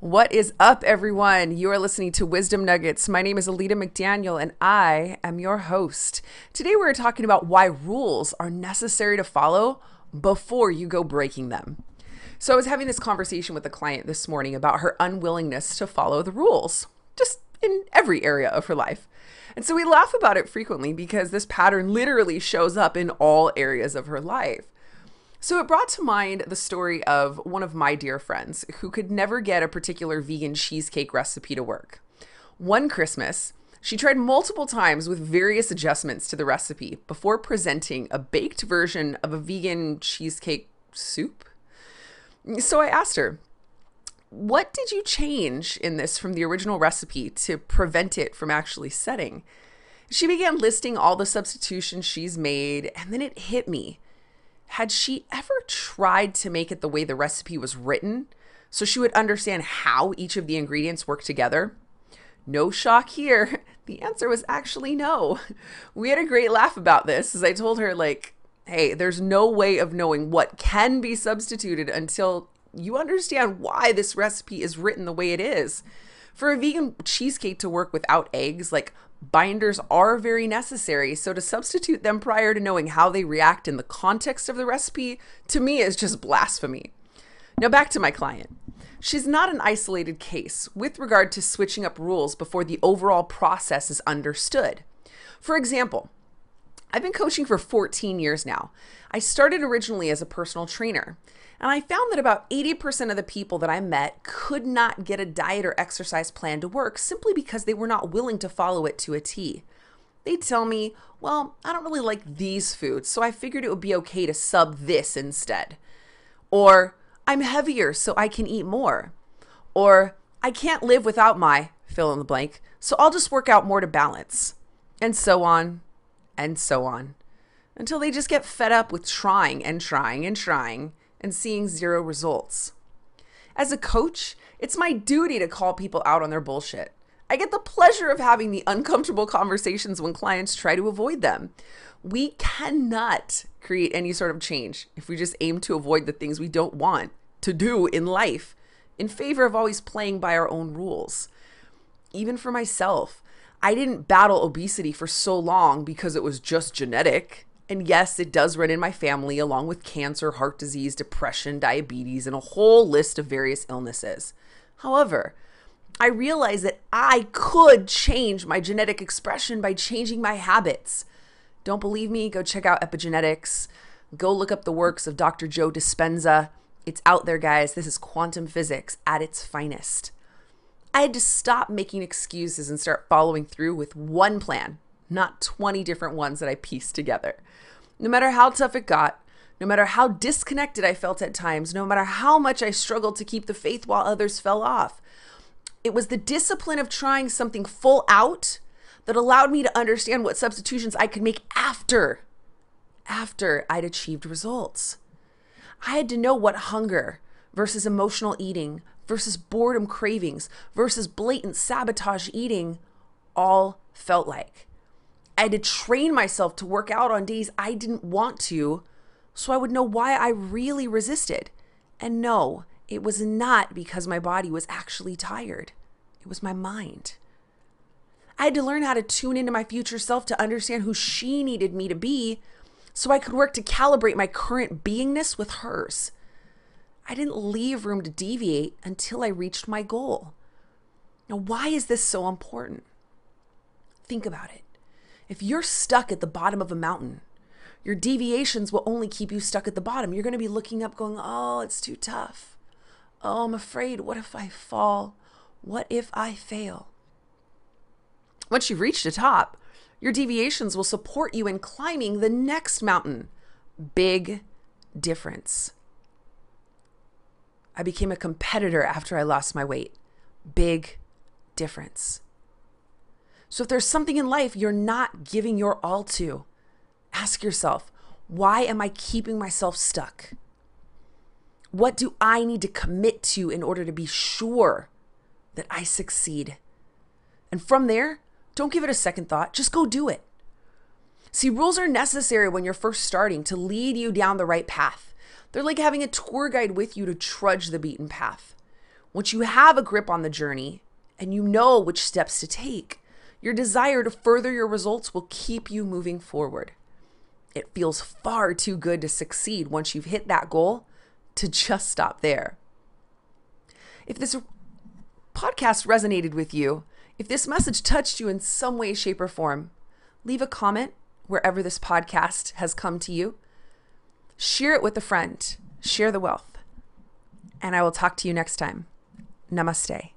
What is up, everyone? You are listening to Wisdom Nuggets. My name is Alita McDaniel, and I am your host. Today, we're talking about why rules are necessary to follow before you go breaking them. So, I was having this conversation with a client this morning about her unwillingness to follow the rules, just in every area of her life. And so we laugh about it frequently because this pattern literally shows up in all areas of her life. So it brought to mind the story of one of my dear friends who could never get a particular vegan cheesecake recipe to work. One Christmas, she tried multiple times with various adjustments to the recipe before presenting a baked version of a vegan cheesecake soup. So I asked her, What did you change in this from the original recipe to prevent it from actually setting? She began listing all the substitutions she's made, and then it hit me had she ever tried to make it the way the recipe was written so she would understand how each of the ingredients work together? No shock here. The answer was actually no. We had a great laugh about this as I told her, like, hey, there's no way of knowing what can be substituted until you understand why this recipe is written the way it is. For a vegan cheesecake to work without eggs, like Binders are very necessary, so to substitute them prior to knowing how they react in the context of the recipe, to me, is just blasphemy. Now, back to my client. She's not an isolated case with regard to switching up rules before the overall process is understood. For example, I've been coaching for 14 years now. I started originally as a personal trainer, and I found that about 80% of the people that I met could not get a diet or exercise plan to work simply because they were not willing to follow it to a T. They'd tell me, well, I don't really like these foods, so I figured it would be okay to sub this instead. Or, I'm heavier, so I can eat more. Or, I can't live without my fill in the blank, so I'll just work out more to balance. And so on, and so on. Until they just get fed up with trying and trying and trying and seeing zero results. As a coach, it's my duty to call people out on their bullshit. I get the pleasure of having the uncomfortable conversations when clients try to avoid them. We cannot create any sort of change if we just aim to avoid the things we don't want to do in life in favor of always playing by our own rules. Even for myself, I didn't battle obesity for so long because it was just genetic. And yes, it does run in my family, along with cancer, heart disease, depression, diabetes, and a whole list of various illnesses. However, I realized that I could change my genetic expression by changing my habits. Don't believe me? Go check out epigenetics. Go look up the works of Dr. Joe Dispenza. It's out there, guys. This is quantum physics at its finest. I had to stop making excuses and start following through with one plan, not 20 different ones that I pieced together. No matter how tough it got, no matter how disconnected I felt at times, no matter how much I struggled to keep the faith while others fell off, it was the discipline of trying something full out that allowed me to understand what substitutions I could make after after I'd achieved results. I had to know what hunger versus emotional eating versus boredom cravings versus blatant sabotage eating all felt like. I had to train myself to work out on days I didn't want to so I would know why I really resisted. And no, it was not because my body was actually tired, it was my mind. I had to learn how to tune into my future self to understand who she needed me to be so I could work to calibrate my current beingness with hers. I didn't leave room to deviate until I reached my goal. Now, why is this so important? Think about it. If you're stuck at the bottom of a mountain, your deviations will only keep you stuck at the bottom. You're going to be looking up, going, Oh, it's too tough. Oh, I'm afraid. What if I fall? What if I fail? Once you've reached the top, your deviations will support you in climbing the next mountain. Big difference. I became a competitor after I lost my weight. Big difference. So if there's something in life you're not giving your all to, ask yourself, why am I keeping myself stuck? What do I need to commit to in order to be sure that I succeed? And from there, don't give it a second thought, just go do it. See, rules are necessary when you're first starting to lead you down the right path. They're like having a tour guide with you to trudge the beaten path. Once you have a grip on the journey and you know which steps to take, your desire to further your results will keep you moving forward. It feels far too good to succeed once you've hit that goal to just stop there. If this podcast resonated with you, if this message touched you in some way, shape, or form, leave a comment wherever this podcast has come to you. Share it with a friend. Share the wealth. And I will talk to you next time. Namaste.